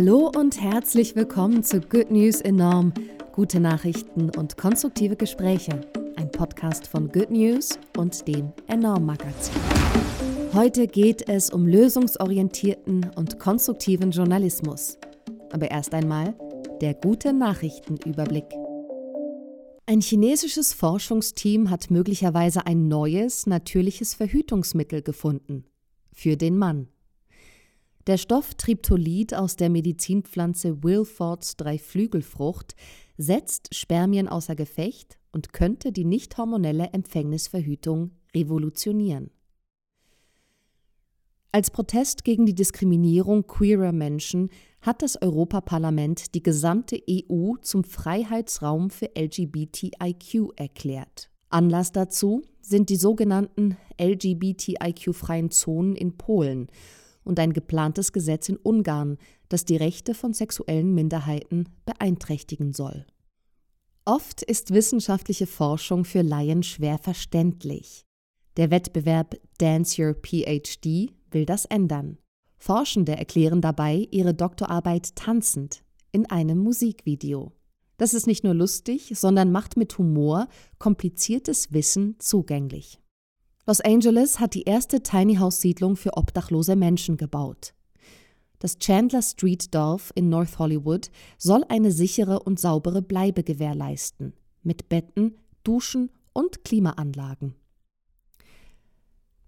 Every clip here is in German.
Hallo und herzlich willkommen zu Good News Enorm. Gute Nachrichten und konstruktive Gespräche. Ein Podcast von Good News und dem Enorm Magazin. Heute geht es um lösungsorientierten und konstruktiven Journalismus. Aber erst einmal der gute Nachrichtenüberblick. Ein chinesisches Forschungsteam hat möglicherweise ein neues, natürliches Verhütungsmittel gefunden. Für den Mann. Der Stoff Triptolid aus der Medizinpflanze Wilfords Dreiflügelfrucht setzt Spermien außer Gefecht und könnte die nicht hormonelle Empfängnisverhütung revolutionieren. Als Protest gegen die Diskriminierung queerer Menschen hat das Europaparlament die gesamte EU zum Freiheitsraum für LGBTIQ erklärt. Anlass dazu sind die sogenannten LGBTIQ-freien Zonen in Polen und ein geplantes Gesetz in Ungarn, das die Rechte von sexuellen Minderheiten beeinträchtigen soll. Oft ist wissenschaftliche Forschung für Laien schwer verständlich. Der Wettbewerb Dance Your PhD will das ändern. Forschende erklären dabei ihre Doktorarbeit tanzend in einem Musikvideo. Das ist nicht nur lustig, sondern macht mit Humor kompliziertes Wissen zugänglich. Los Angeles hat die erste Tiny House Siedlung für obdachlose Menschen gebaut. Das Chandler Street Dorf in North Hollywood soll eine sichere und saubere Bleibe gewährleisten, mit Betten, Duschen und Klimaanlagen.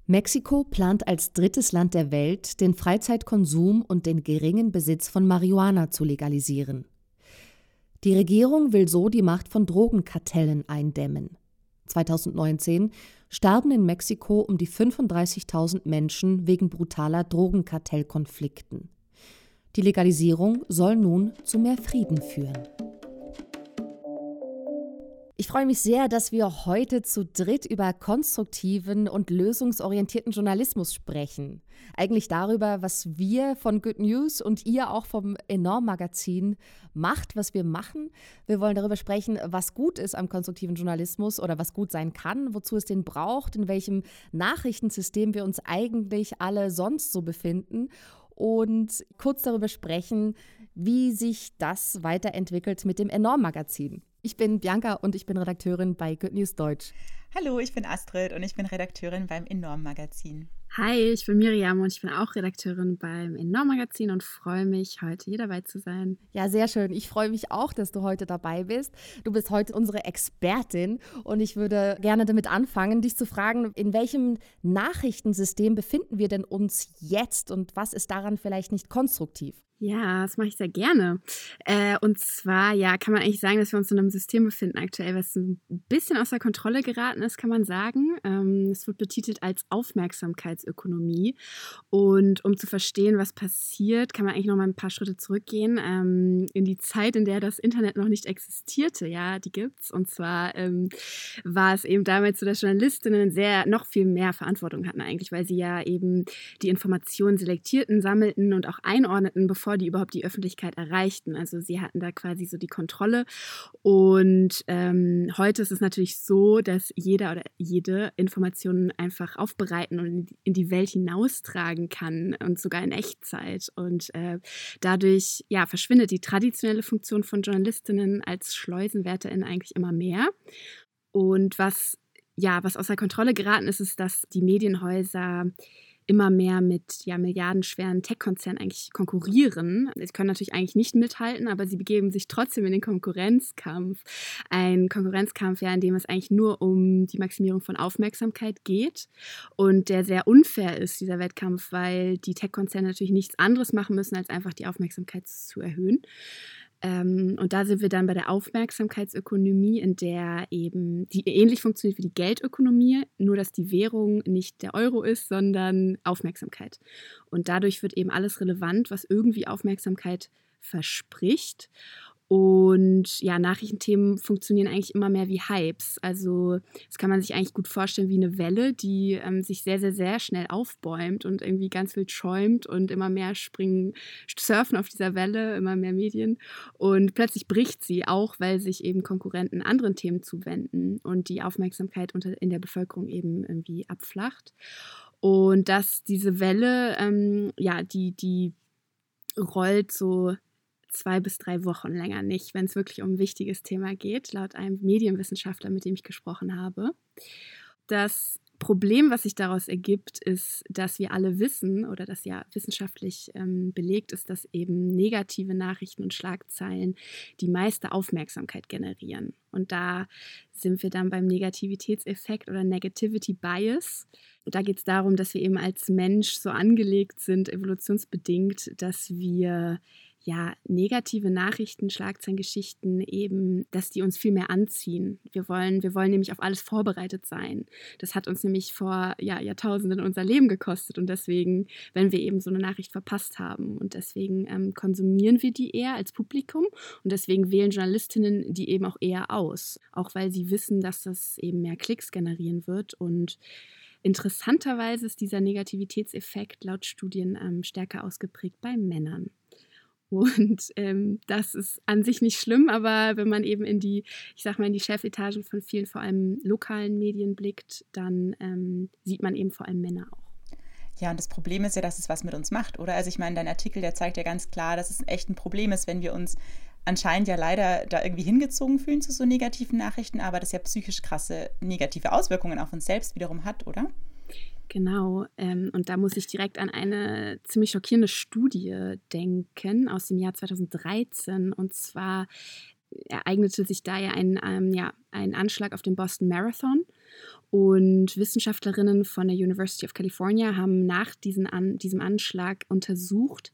Mexiko plant als drittes Land der Welt, den Freizeitkonsum und den geringen Besitz von Marihuana zu legalisieren. Die Regierung will so die Macht von Drogenkartellen eindämmen. 2019 starben in Mexiko um die 35.000 Menschen wegen brutaler Drogenkartellkonflikten. Die Legalisierung soll nun zu mehr Frieden führen. Ich freue mich sehr, dass wir heute zu dritt über konstruktiven und lösungsorientierten Journalismus sprechen. Eigentlich darüber, was wir von Good News und ihr auch vom Enorm Magazin macht, was wir machen. Wir wollen darüber sprechen, was gut ist am konstruktiven Journalismus oder was gut sein kann, wozu es den braucht, in welchem Nachrichtensystem wir uns eigentlich alle sonst so befinden und kurz darüber sprechen, wie sich das weiterentwickelt mit dem Enorm Magazin. Ich bin Bianca und ich bin Redakteurin bei Good News Deutsch. Hallo, ich bin Astrid und ich bin Redakteurin beim Enorm Magazin. Hi, ich bin Miriam und ich bin auch Redakteurin beim Enorm Magazin und freue mich, heute hier dabei zu sein. Ja, sehr schön. Ich freue mich auch, dass du heute dabei bist. Du bist heute unsere Expertin und ich würde gerne damit anfangen, dich zu fragen, in welchem Nachrichtensystem befinden wir denn uns jetzt und was ist daran vielleicht nicht konstruktiv? Ja, das mache ich sehr gerne. Äh, und zwar, ja, kann man eigentlich sagen, dass wir uns in einem System befinden aktuell, was ein bisschen außer Kontrolle geraten ist, kann man sagen. Ähm, es wird betitelt als Aufmerksamkeitsökonomie. Und um zu verstehen, was passiert, kann man eigentlich noch mal ein paar Schritte zurückgehen ähm, in die Zeit, in der das Internet noch nicht existierte. Ja, die gibt's. Und zwar ähm, war es eben damals so, dass Journalistinnen sehr noch viel mehr Verantwortung hatten eigentlich, weil sie ja eben die Informationen selektierten, sammelten und auch einordneten, bevor bevor die überhaupt die Öffentlichkeit erreichten. Also sie hatten da quasi so die Kontrolle. Und ähm, heute ist es natürlich so, dass jeder oder jede Informationen einfach aufbereiten und in die Welt hinaustragen kann und sogar in Echtzeit. Und äh, dadurch ja, verschwindet die traditionelle Funktion von Journalistinnen als Schleusenwärterinnen eigentlich immer mehr. Und was ja, was außer Kontrolle geraten ist, ist, dass die Medienhäuser immer mehr mit ja, milliardenschweren Tech-Konzernen eigentlich konkurrieren. Sie können natürlich eigentlich nicht mithalten, aber sie begeben sich trotzdem in den Konkurrenzkampf. Ein Konkurrenzkampf, ja, in dem es eigentlich nur um die Maximierung von Aufmerksamkeit geht und der sehr unfair ist, dieser Wettkampf, weil die Tech-Konzerne natürlich nichts anderes machen müssen, als einfach die Aufmerksamkeit zu erhöhen. Ähm, und da sind wir dann bei der Aufmerksamkeitsökonomie, in der eben, die ähnlich funktioniert wie die Geldökonomie, nur dass die Währung nicht der Euro ist, sondern Aufmerksamkeit. Und dadurch wird eben alles relevant, was irgendwie Aufmerksamkeit verspricht. Und ja, Nachrichtenthemen funktionieren eigentlich immer mehr wie Hypes. Also das kann man sich eigentlich gut vorstellen wie eine Welle, die ähm, sich sehr, sehr, sehr schnell aufbäumt und irgendwie ganz wild schäumt und immer mehr springen, surfen auf dieser Welle, immer mehr Medien. Und plötzlich bricht sie auch, weil sich eben Konkurrenten anderen Themen zuwenden und die Aufmerksamkeit unter, in der Bevölkerung eben irgendwie abflacht. Und dass diese Welle, ähm, ja, die, die rollt so zwei bis drei Wochen länger nicht, wenn es wirklich um ein wichtiges Thema geht, laut einem Medienwissenschaftler, mit dem ich gesprochen habe. Das Problem, was sich daraus ergibt, ist, dass wir alle wissen oder das ja wissenschaftlich ähm, belegt ist, dass eben negative Nachrichten und Schlagzeilen die meiste Aufmerksamkeit generieren. Und da sind wir dann beim Negativitätseffekt oder Negativity Bias. Und da geht es darum, dass wir eben als Mensch so angelegt sind, evolutionsbedingt, dass wir ja, negative Nachrichten, Schlagzeilengeschichten eben, dass die uns viel mehr anziehen. Wir wollen, wir wollen nämlich auf alles vorbereitet sein. Das hat uns nämlich vor ja, Jahrtausenden unser Leben gekostet und deswegen, wenn wir eben so eine Nachricht verpasst haben und deswegen ähm, konsumieren wir die eher als Publikum und deswegen wählen Journalistinnen die eben auch eher aus, auch weil sie wissen, dass das eben mehr Klicks generieren wird und Interessanterweise ist dieser Negativitätseffekt laut Studien ähm, stärker ausgeprägt bei Männern. Und ähm, das ist an sich nicht schlimm, aber wenn man eben in die, ich sag mal, in die Chefetagen von vielen, vor allem lokalen Medien blickt, dann ähm, sieht man eben vor allem Männer auch. Ja, und das Problem ist ja, dass es was mit uns macht, oder? Also ich meine, dein Artikel, der zeigt ja ganz klar, dass es echt ein Problem ist, wenn wir uns anscheinend ja leider da irgendwie hingezogen fühlen zu so negativen Nachrichten, aber das ja psychisch krasse negative Auswirkungen auf uns selbst wiederum hat, oder? Genau, ähm, und da muss ich direkt an eine ziemlich schockierende Studie denken aus dem Jahr 2013. Und zwar ereignete sich da ja ein, ähm, ja, ein Anschlag auf den Boston Marathon. Und Wissenschaftlerinnen von der University of California haben nach diesen an, diesem Anschlag untersucht,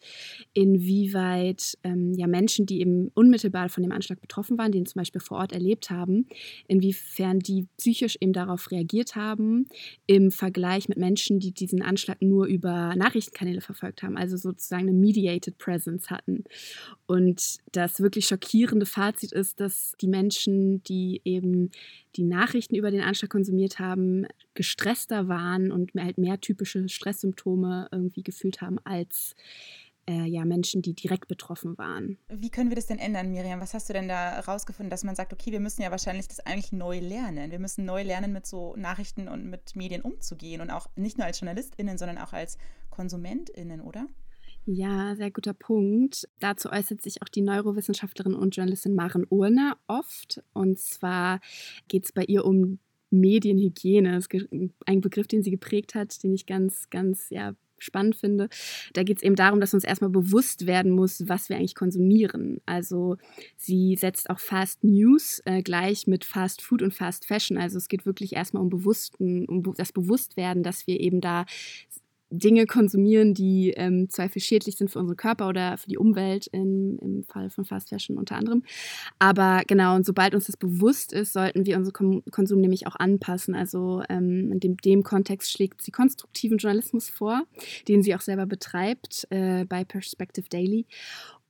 inwieweit ähm, ja, Menschen, die eben unmittelbar von dem Anschlag betroffen waren, den zum Beispiel vor Ort erlebt haben, inwiefern die psychisch eben darauf reagiert haben, im Vergleich mit Menschen, die diesen Anschlag nur über Nachrichtenkanäle verfolgt haben, also sozusagen eine mediated presence hatten. Und das wirklich schockierende Fazit ist, dass die Menschen, die eben die Nachrichten über den Anschlag konsumiert haben, gestresster waren und halt mehr typische Stresssymptome irgendwie gefühlt haben als äh, ja, Menschen, die direkt betroffen waren. Wie können wir das denn ändern, Miriam? Was hast du denn da rausgefunden, dass man sagt, okay, wir müssen ja wahrscheinlich das eigentlich neu lernen. Wir müssen neu lernen, mit so Nachrichten und mit Medien umzugehen und auch nicht nur als JournalistInnen, sondern auch als KonsumentInnen, oder? Ja, sehr guter Punkt. Dazu äußert sich auch die Neurowissenschaftlerin und Journalistin Maren Urner oft. Und zwar geht es bei ihr um Medienhygiene. Das ist ein Begriff, den sie geprägt hat, den ich ganz, ganz ja, spannend finde. Da geht es eben darum, dass uns erstmal bewusst werden muss, was wir eigentlich konsumieren. Also sie setzt auch Fast News äh, gleich mit Fast Food und Fast Fashion. Also es geht wirklich erstmal um Bewussten, um das Bewusstwerden, dass wir eben da Dinge konsumieren, die ähm, zweifel schädlich sind für unseren Körper oder für die Umwelt, in, im Fall von Fast Fashion unter anderem. Aber genau, und sobald uns das bewusst ist, sollten wir unseren Konsum nämlich auch anpassen. Also ähm, in dem, dem, Kontext schlägt sie konstruktiven Journalismus vor, den sie auch selber betreibt äh, bei Perspective Daily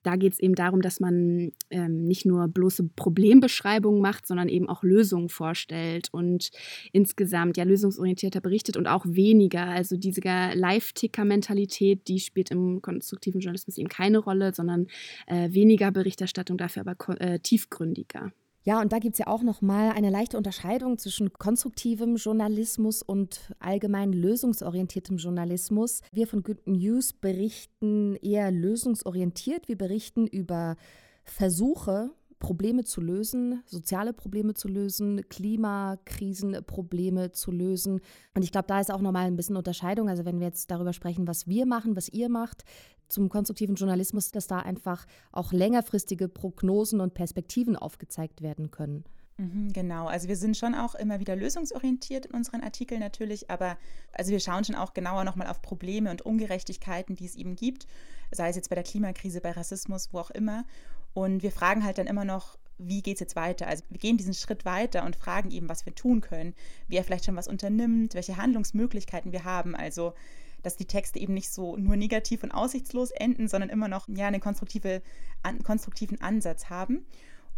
da geht es eben darum, dass man ähm, nicht nur bloße Problembeschreibungen macht, sondern eben auch Lösungen vorstellt und insgesamt ja lösungsorientierter berichtet und auch weniger. Also diese Live-Ticker-Mentalität, die spielt im konstruktiven Journalismus eben keine Rolle, sondern äh, weniger Berichterstattung, dafür aber äh, tiefgründiger. Ja, und da gibt es ja auch nochmal eine leichte Unterscheidung zwischen konstruktivem Journalismus und allgemein lösungsorientiertem Journalismus. Wir von Good News berichten eher lösungsorientiert. Wir berichten über Versuche, Probleme zu lösen, soziale Probleme zu lösen, Klimakrisenprobleme zu lösen. Und ich glaube, da ist auch nochmal ein bisschen Unterscheidung. Also wenn wir jetzt darüber sprechen, was wir machen, was ihr macht, zum konstruktiven Journalismus, dass da einfach auch längerfristige Prognosen und Perspektiven aufgezeigt werden können. Mhm, genau, also wir sind schon auch immer wieder lösungsorientiert in unseren Artikeln natürlich, aber also wir schauen schon auch genauer nochmal auf Probleme und Ungerechtigkeiten, die es eben gibt, sei es jetzt bei der Klimakrise, bei Rassismus, wo auch immer. Und wir fragen halt dann immer noch, wie geht es jetzt weiter? Also wir gehen diesen Schritt weiter und fragen eben, was wir tun können, wer vielleicht schon was unternimmt, welche Handlungsmöglichkeiten wir haben. Also dass die Texte eben nicht so nur negativ und aussichtslos enden, sondern immer noch ja, einen konstruktive, an, konstruktiven Ansatz haben.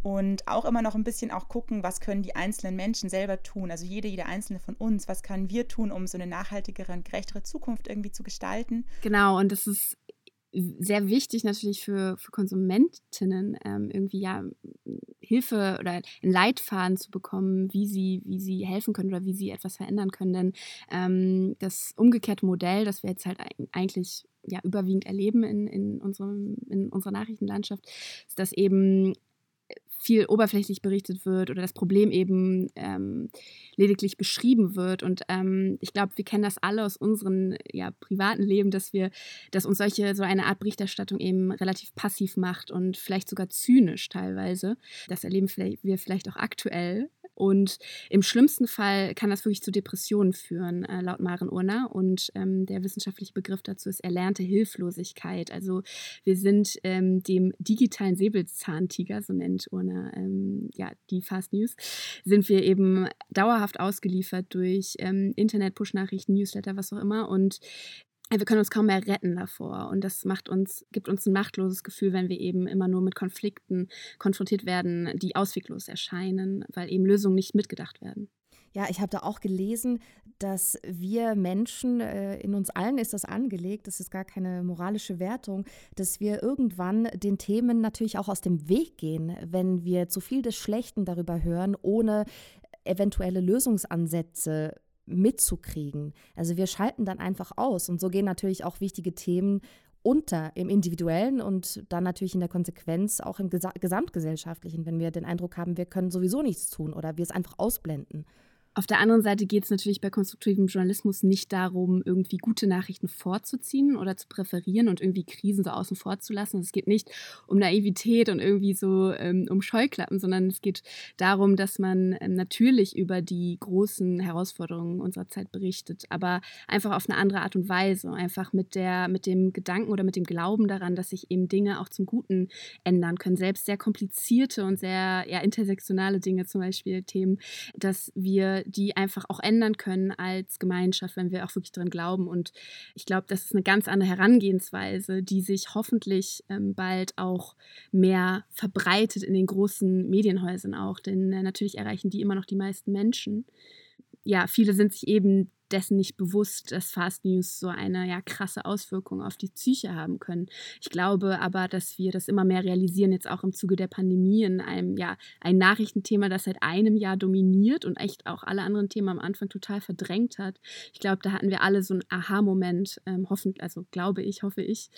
Und auch immer noch ein bisschen auch gucken, was können die einzelnen Menschen selber tun. Also jede, jede einzelne von uns, was können wir tun, um so eine nachhaltigere und gerechtere Zukunft irgendwie zu gestalten. Genau, und das ist sehr wichtig natürlich für, für Konsumentinnen, ähm, irgendwie ja Hilfe oder einen Leitfaden zu bekommen, wie sie, wie sie helfen können oder wie sie etwas verändern können. Denn ähm, das umgekehrte Modell, das wir jetzt halt eigentlich ja überwiegend erleben in, in, unserem, in unserer Nachrichtenlandschaft, ist, dass eben viel oberflächlich berichtet wird oder das Problem eben ähm, lediglich beschrieben wird. Und ähm, ich glaube, wir kennen das alle aus unserem ja, privaten Leben, dass wir, dass uns solche so eine Art Berichterstattung eben relativ passiv macht und vielleicht sogar zynisch teilweise. Das erleben wir vielleicht auch aktuell und im schlimmsten Fall kann das wirklich zu Depressionen führen, äh, laut Maren Urner. Und ähm, der wissenschaftliche Begriff dazu ist erlernte Hilflosigkeit. Also wir sind ähm, dem digitalen Säbelzahntiger, so nennt Urner ähm, ja, die Fast News, sind wir eben dauerhaft ausgeliefert durch ähm, Internet, Push-Nachrichten, Newsletter, was auch immer. Und wir können uns kaum mehr retten davor. Und das macht uns, gibt uns ein machtloses Gefühl, wenn wir eben immer nur mit Konflikten konfrontiert werden, die ausweglos erscheinen, weil eben Lösungen nicht mitgedacht werden. Ja, ich habe da auch gelesen, dass wir Menschen, äh, in uns allen ist das angelegt, das ist gar keine moralische Wertung, dass wir irgendwann den Themen natürlich auch aus dem Weg gehen, wenn wir zu viel des Schlechten darüber hören, ohne eventuelle Lösungsansätze mitzukriegen. Also wir schalten dann einfach aus und so gehen natürlich auch wichtige Themen unter im individuellen und dann natürlich in der Konsequenz auch im gesamtgesellschaftlichen, wenn wir den Eindruck haben, wir können sowieso nichts tun oder wir es einfach ausblenden. Auf der anderen Seite geht es natürlich bei konstruktivem Journalismus nicht darum, irgendwie gute Nachrichten vorzuziehen oder zu präferieren und irgendwie Krisen so außen vor zu lassen. Es geht nicht um Naivität und irgendwie so ähm, um Scheuklappen, sondern es geht darum, dass man ähm, natürlich über die großen Herausforderungen unserer Zeit berichtet, aber einfach auf eine andere Art und Weise, einfach mit der, mit dem Gedanken oder mit dem Glauben daran, dass sich eben Dinge auch zum Guten ändern können. Selbst sehr komplizierte und sehr ja, intersektionale Dinge, zum Beispiel Themen, dass wir die einfach auch ändern können als Gemeinschaft, wenn wir auch wirklich daran glauben. Und ich glaube, das ist eine ganz andere Herangehensweise, die sich hoffentlich ähm, bald auch mehr verbreitet in den großen Medienhäusern auch. Denn äh, natürlich erreichen die immer noch die meisten Menschen. Ja, viele sind sich eben dessen nicht bewusst, dass Fast News so eine ja krasse Auswirkung auf die Psyche haben können. Ich glaube aber, dass wir das immer mehr realisieren, jetzt auch im Zuge der Pandemie, in einem ja ein Nachrichtenthema, das seit einem Jahr dominiert und echt auch alle anderen Themen am Anfang total verdrängt hat. Ich glaube, da hatten wir alle so einen Aha-Moment, ähm, hoffentlich, also glaube ich, hoffe ich,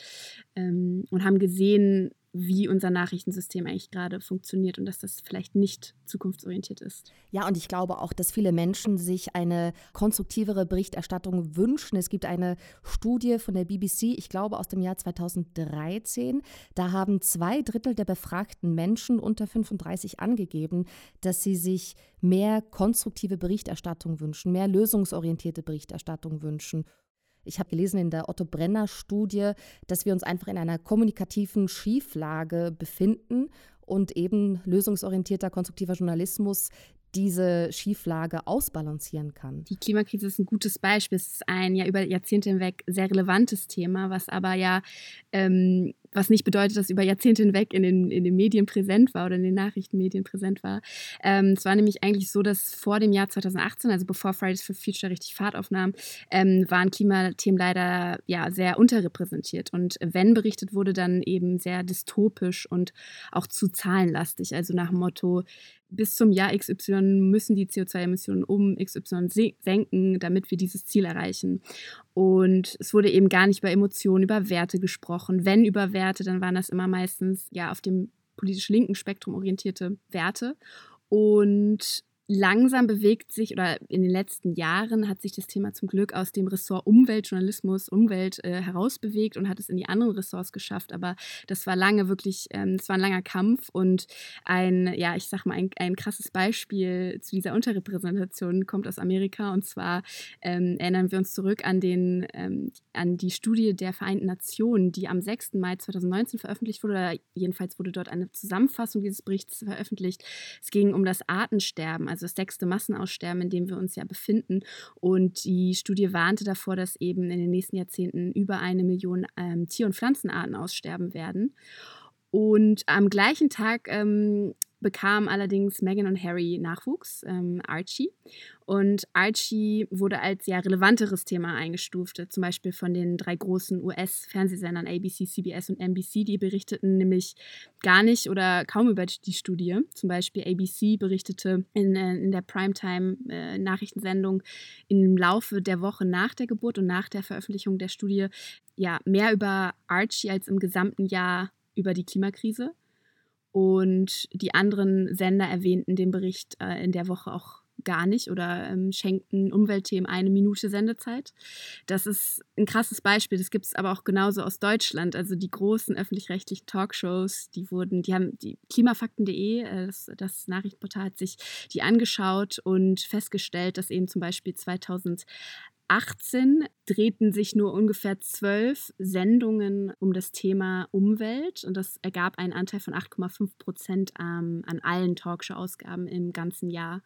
ähm, und haben gesehen, wie unser Nachrichtensystem eigentlich gerade funktioniert und dass das vielleicht nicht zukunftsorientiert ist. Ja, und ich glaube auch, dass viele Menschen sich eine konstruktivere Berichterstattung wünschen. Es gibt eine Studie von der BBC, ich glaube aus dem Jahr 2013. Da haben zwei Drittel der befragten Menschen unter 35 angegeben, dass sie sich mehr konstruktive Berichterstattung wünschen, mehr lösungsorientierte Berichterstattung wünschen. Ich habe gelesen in der Otto Brenner Studie, dass wir uns einfach in einer kommunikativen Schieflage befinden und eben lösungsorientierter, konstruktiver Journalismus diese Schieflage ausbalancieren kann. Die Klimakrise ist ein gutes Beispiel. Es ist ein ja über Jahrzehnte hinweg sehr relevantes Thema, was aber ja ähm, was nicht bedeutet, dass über Jahrzehnte hinweg in den, in den Medien präsent war oder in den Nachrichtenmedien präsent war. Ähm, es war nämlich eigentlich so, dass vor dem Jahr 2018, also bevor Fridays for Future richtig Fahrt aufnahm, ähm, waren Klimathemen leider ja sehr unterrepräsentiert. Und wenn berichtet wurde, dann eben sehr dystopisch und auch zu zahlenlastig. Also nach dem Motto, bis zum Jahr XY müssen die CO2-Emissionen um XY senken, damit wir dieses Ziel erreichen. Und es wurde eben gar nicht über Emotionen, über Werte gesprochen. Wenn über Werte, dann waren das immer meistens ja auf dem politisch linken Spektrum orientierte Werte. Und langsam bewegt sich oder in den letzten Jahren hat sich das Thema zum Glück aus dem Ressort Umweltjournalismus, Umwelt äh, herausbewegt und hat es in die anderen Ressorts geschafft. Aber das war lange wirklich, ähm, war ein langer Kampf und ein, ja, ich sag mal, ein, ein krasses Beispiel zu dieser Unterrepräsentation kommt aus Amerika. Und zwar ähm, erinnern wir uns zurück an, den, ähm, an die Studie der Vereinten Nationen, die am 6. Mai 2019 veröffentlicht wurde. Oder jedenfalls wurde dort eine Zusammenfassung dieses Berichts veröffentlicht. Es ging um das Artensterben, also also das sechste Massenaussterben, in dem wir uns ja befinden. Und die Studie warnte davor, dass eben in den nächsten Jahrzehnten über eine Million ähm, Tier- und Pflanzenarten aussterben werden. Und am gleichen Tag ähm, bekamen allerdings Meghan und Harry Nachwuchs, ähm, Archie. Und Archie wurde als ja relevanteres Thema eingestuft, zum Beispiel von den drei großen US-Fernsehsendern ABC, CBS und NBC. Die berichteten nämlich gar nicht oder kaum über die Studie. Zum Beispiel ABC berichtete in, äh, in der Primetime-Nachrichtensendung äh, im Laufe der Woche nach der Geburt und nach der Veröffentlichung der Studie ja mehr über Archie als im gesamten Jahr über die Klimakrise. Und die anderen Sender erwähnten den Bericht äh, in der Woche auch gar nicht oder ähm, schenkten Umweltthemen eine Minute Sendezeit. Das ist ein krasses Beispiel. Das gibt es aber auch genauso aus Deutschland. Also die großen öffentlich-rechtlichen Talkshows, die wurden, die haben die klimafakten.de, äh, das, das Nachrichtenportal hat sich die angeschaut und festgestellt, dass eben zum Beispiel 2000 2018 drehten sich nur ungefähr zwölf Sendungen um das Thema Umwelt. Und das ergab einen Anteil von 8,5 Prozent ähm, an allen Talkshow-Ausgaben im ganzen Jahr.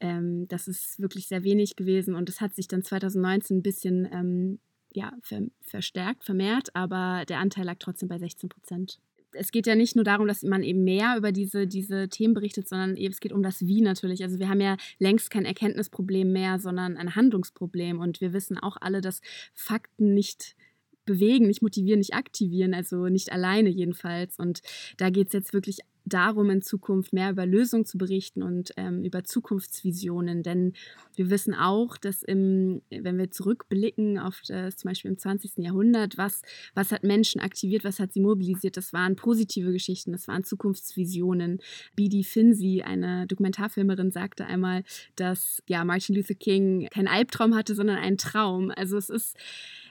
Ähm, das ist wirklich sehr wenig gewesen. Und das hat sich dann 2019 ein bisschen ähm, ja, ver verstärkt, vermehrt, aber der Anteil lag trotzdem bei 16 Prozent es geht ja nicht nur darum, dass man eben mehr über diese, diese Themen berichtet, sondern eben es geht um das Wie natürlich. Also wir haben ja längst kein Erkenntnisproblem mehr, sondern ein Handlungsproblem. Und wir wissen auch alle, dass Fakten nicht bewegen, nicht motivieren, nicht aktivieren, also nicht alleine jedenfalls. Und da geht es jetzt wirklich darum, in Zukunft mehr über Lösungen zu berichten und ähm, über Zukunftsvisionen. Denn wir wissen auch, dass im, wenn wir zurückblicken auf das, zum Beispiel im 20. Jahrhundert, was, was hat Menschen aktiviert, was hat sie mobilisiert, das waren positive Geschichten, das waren Zukunftsvisionen. Bidi Finzi, eine Dokumentarfilmerin, sagte einmal, dass ja, Martin Luther King keinen Albtraum hatte, sondern einen Traum. Also es ist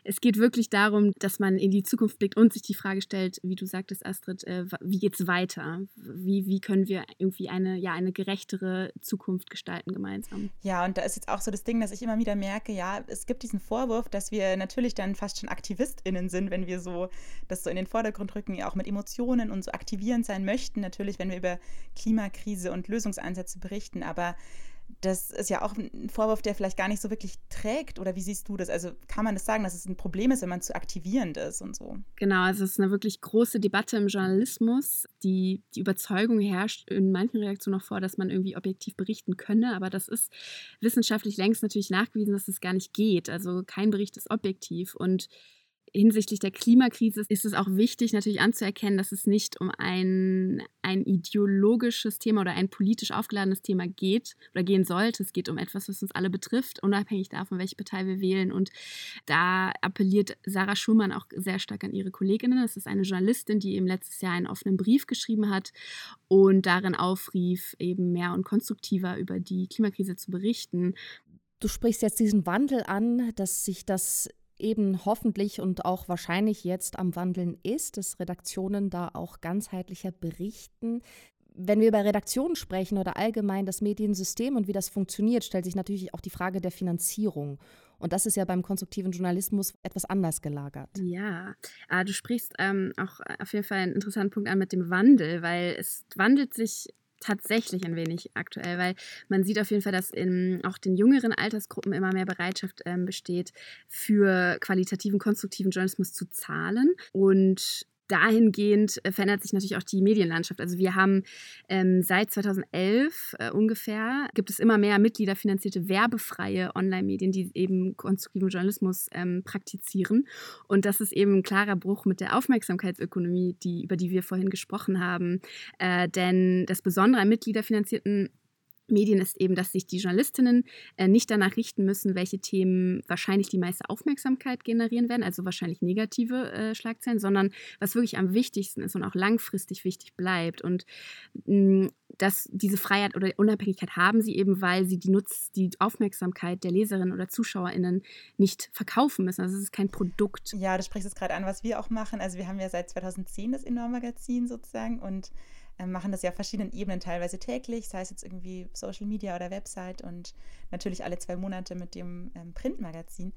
es geht wirklich darum, dass man in die Zukunft blickt und sich die Frage stellt, wie du sagtest, Astrid, äh, wie geht es weiter? Wie, wie können wir irgendwie eine, ja, eine gerechtere Zukunft gestalten gemeinsam? Ja, und da ist jetzt auch so das Ding, dass ich immer wieder merke, ja, es gibt diesen Vorwurf, dass wir natürlich dann fast schon AktivistInnen sind, wenn wir so das so in den Vordergrund rücken, ja auch mit Emotionen und so aktivierend sein möchten, natürlich, wenn wir über Klimakrise und Lösungsansätze berichten, aber das ist ja auch ein Vorwurf, der vielleicht gar nicht so wirklich trägt. Oder wie siehst du das? Also kann man das sagen, dass es ein Problem ist, wenn man zu aktivierend ist und so? Genau, also es ist eine wirklich große Debatte im Journalismus. Die, die Überzeugung herrscht in manchen Reaktionen noch vor, dass man irgendwie objektiv berichten könne. Aber das ist wissenschaftlich längst natürlich nachgewiesen, dass es das gar nicht geht. Also kein Bericht ist objektiv. Und hinsichtlich der Klimakrise ist es auch wichtig, natürlich anzuerkennen, dass es nicht um ein, ein ideologisches Thema oder ein politisch aufgeladenes Thema geht oder gehen sollte. Es geht um etwas, was uns alle betrifft, unabhängig davon, welche Partei wir wählen. Und da appelliert Sarah Schumann auch sehr stark an ihre Kolleginnen. Das ist eine Journalistin, die eben letztes Jahr einen offenen Brief geschrieben hat und darin aufrief, eben mehr und konstruktiver über die Klimakrise zu berichten. Du sprichst jetzt diesen Wandel an, dass sich das eben hoffentlich und auch wahrscheinlich jetzt am Wandeln ist, dass Redaktionen da auch ganzheitlicher berichten. Wenn wir über Redaktionen sprechen oder allgemein das Mediensystem und wie das funktioniert, stellt sich natürlich auch die Frage der Finanzierung. Und das ist ja beim konstruktiven Journalismus etwas anders gelagert. Ja, ah, du sprichst ähm, auch auf jeden Fall einen interessanten Punkt an mit dem Wandel, weil es wandelt sich tatsächlich ein wenig aktuell, weil man sieht auf jeden Fall, dass in auch den jüngeren Altersgruppen immer mehr Bereitschaft ähm, besteht, für qualitativen, konstruktiven Journalismus zu zahlen. Und dahingehend äh, verändert sich natürlich auch die Medienlandschaft. Also wir haben ähm, seit 2011 äh, ungefähr, gibt es immer mehr mitgliederfinanzierte werbefreie Online-Medien, die eben konstruktiven Journalismus ähm, praktizieren. Und das ist eben ein klarer Bruch mit der Aufmerksamkeitsökonomie, die, über die wir vorhin gesprochen haben. Äh, denn das Besondere an mitgliederfinanzierten Medien ist eben, dass sich die Journalistinnen äh, nicht danach richten müssen, welche Themen wahrscheinlich die meiste Aufmerksamkeit generieren werden, also wahrscheinlich negative äh, Schlagzeilen, sondern was wirklich am wichtigsten ist und auch langfristig wichtig bleibt. Und mh, dass diese Freiheit oder Unabhängigkeit haben sie eben, weil sie die Nutz, die Aufmerksamkeit der Leserinnen oder ZuschauerInnen nicht verkaufen müssen. Also es ist kein Produkt. Ja, du sprichst es gerade an, was wir auch machen. Also wir haben ja seit 2010 das Enorm-Magazin sozusagen und machen das ja auf verschiedenen Ebenen, teilweise täglich, sei es jetzt irgendwie Social Media oder Website und natürlich alle zwei Monate mit dem ähm, Printmagazin.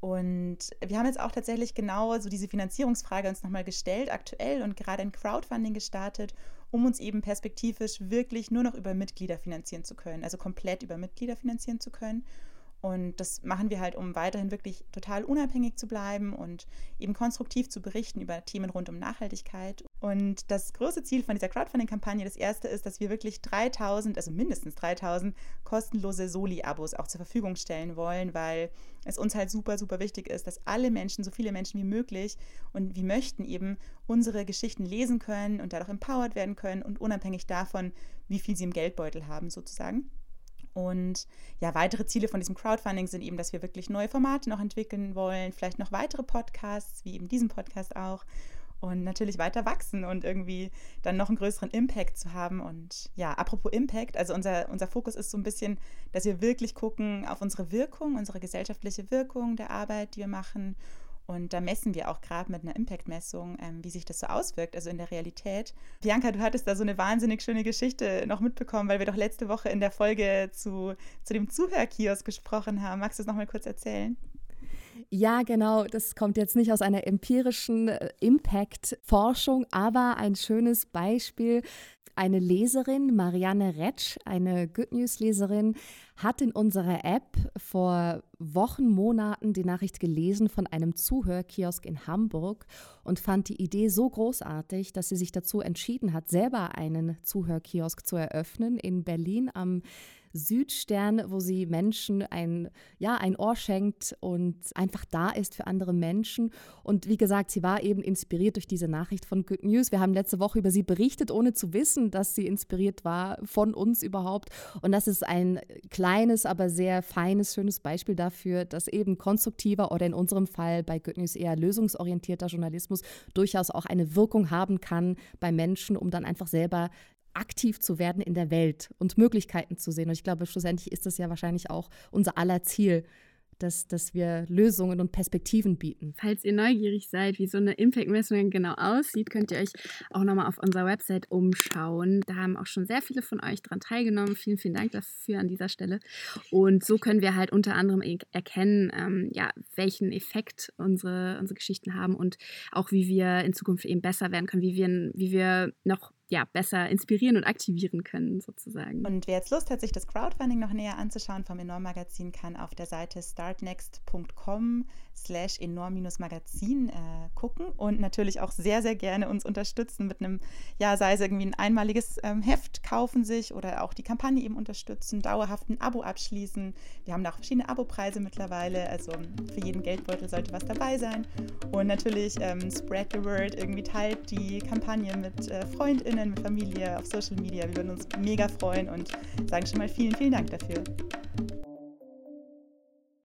Und wir haben jetzt auch tatsächlich genau so diese Finanzierungsfrage uns nochmal gestellt, aktuell und gerade ein Crowdfunding gestartet, um uns eben perspektivisch wirklich nur noch über Mitglieder finanzieren zu können, also komplett über Mitglieder finanzieren zu können. Und das machen wir halt, um weiterhin wirklich total unabhängig zu bleiben und eben konstruktiv zu berichten über Themen rund um Nachhaltigkeit. Und das große Ziel von dieser Crowdfunding-Kampagne, das erste ist, dass wir wirklich 3000, also mindestens 3000 kostenlose Soli-Abos auch zur Verfügung stellen wollen, weil es uns halt super, super wichtig ist, dass alle Menschen, so viele Menschen wie möglich und wie möchten eben unsere Geschichten lesen können und dadurch empowered werden können und unabhängig davon, wie viel sie im Geldbeutel haben sozusagen. Und ja, weitere Ziele von diesem Crowdfunding sind eben, dass wir wirklich neue Formate noch entwickeln wollen, vielleicht noch weitere Podcasts, wie eben diesen Podcast auch. Und natürlich weiter wachsen und irgendwie dann noch einen größeren Impact zu haben. Und ja, apropos Impact, also unser, unser Fokus ist so ein bisschen, dass wir wirklich gucken auf unsere Wirkung, unsere gesellschaftliche Wirkung der Arbeit, die wir machen und da messen wir auch gerade mit einer Impact-Messung, ähm, wie sich das so auswirkt, also in der Realität. Bianca, du hattest da so eine wahnsinnig schöne Geschichte noch mitbekommen, weil wir doch letzte Woche in der Folge zu, zu dem Zuhörkiosk gesprochen haben. Magst du es nochmal kurz erzählen? Ja, genau. Das kommt jetzt nicht aus einer empirischen äh, Impact-Forschung, aber ein schönes Beispiel. Eine Leserin, Marianne Retsch, eine Good News-Leserin, hat in unserer App vor Wochen, Monaten die Nachricht gelesen von einem Zuhörkiosk in Hamburg und fand die Idee so großartig, dass sie sich dazu entschieden hat, selber einen Zuhörkiosk zu eröffnen in Berlin am Südstern, wo sie Menschen ein, ja, ein Ohr schenkt und einfach da ist für andere Menschen. Und wie gesagt, sie war eben inspiriert durch diese Nachricht von Good News. Wir haben letzte Woche über sie berichtet, ohne zu wissen, dass sie inspiriert war von uns überhaupt. Und das ist ein kleines, aber sehr feines, schönes Beispiel dafür, dass eben konstruktiver oder in unserem Fall bei Good News eher lösungsorientierter Journalismus durchaus auch eine Wirkung haben kann bei Menschen, um dann einfach selber aktiv zu werden in der Welt und Möglichkeiten zu sehen. Und ich glaube, schlussendlich ist das ja wahrscheinlich auch unser aller Ziel, dass, dass wir Lösungen und Perspektiven bieten. Falls ihr neugierig seid, wie so eine Impact-Messung genau aussieht, könnt ihr euch auch nochmal auf unserer Website umschauen. Da haben auch schon sehr viele von euch dran teilgenommen. Vielen, vielen Dank dafür an dieser Stelle. Und so können wir halt unter anderem erkennen, ähm, ja, welchen Effekt unsere, unsere Geschichten haben und auch wie wir in Zukunft eben besser werden können, wie wir, wie wir noch ja, besser inspirieren und aktivieren können, sozusagen. Und wer jetzt Lust hat, sich das Crowdfunding noch näher anzuschauen vom Enorm Magazin, kann auf der Seite startnext.com slash enorm-magazin äh, gucken und natürlich auch sehr, sehr gerne uns unterstützen mit einem, ja, sei es irgendwie ein einmaliges ähm, Heft kaufen sich oder auch die Kampagne eben unterstützen, dauerhaft ein Abo abschließen. Wir haben da auch verschiedene Abopreise mittlerweile, also für jeden Geldbeutel sollte was dabei sein. Und natürlich ähm, spread the word, irgendwie teilt die Kampagne mit äh, FreundInnen Freundinnen, mit Familie, auf Social Media. Wir würden uns mega freuen und sagen schon mal vielen, vielen Dank dafür.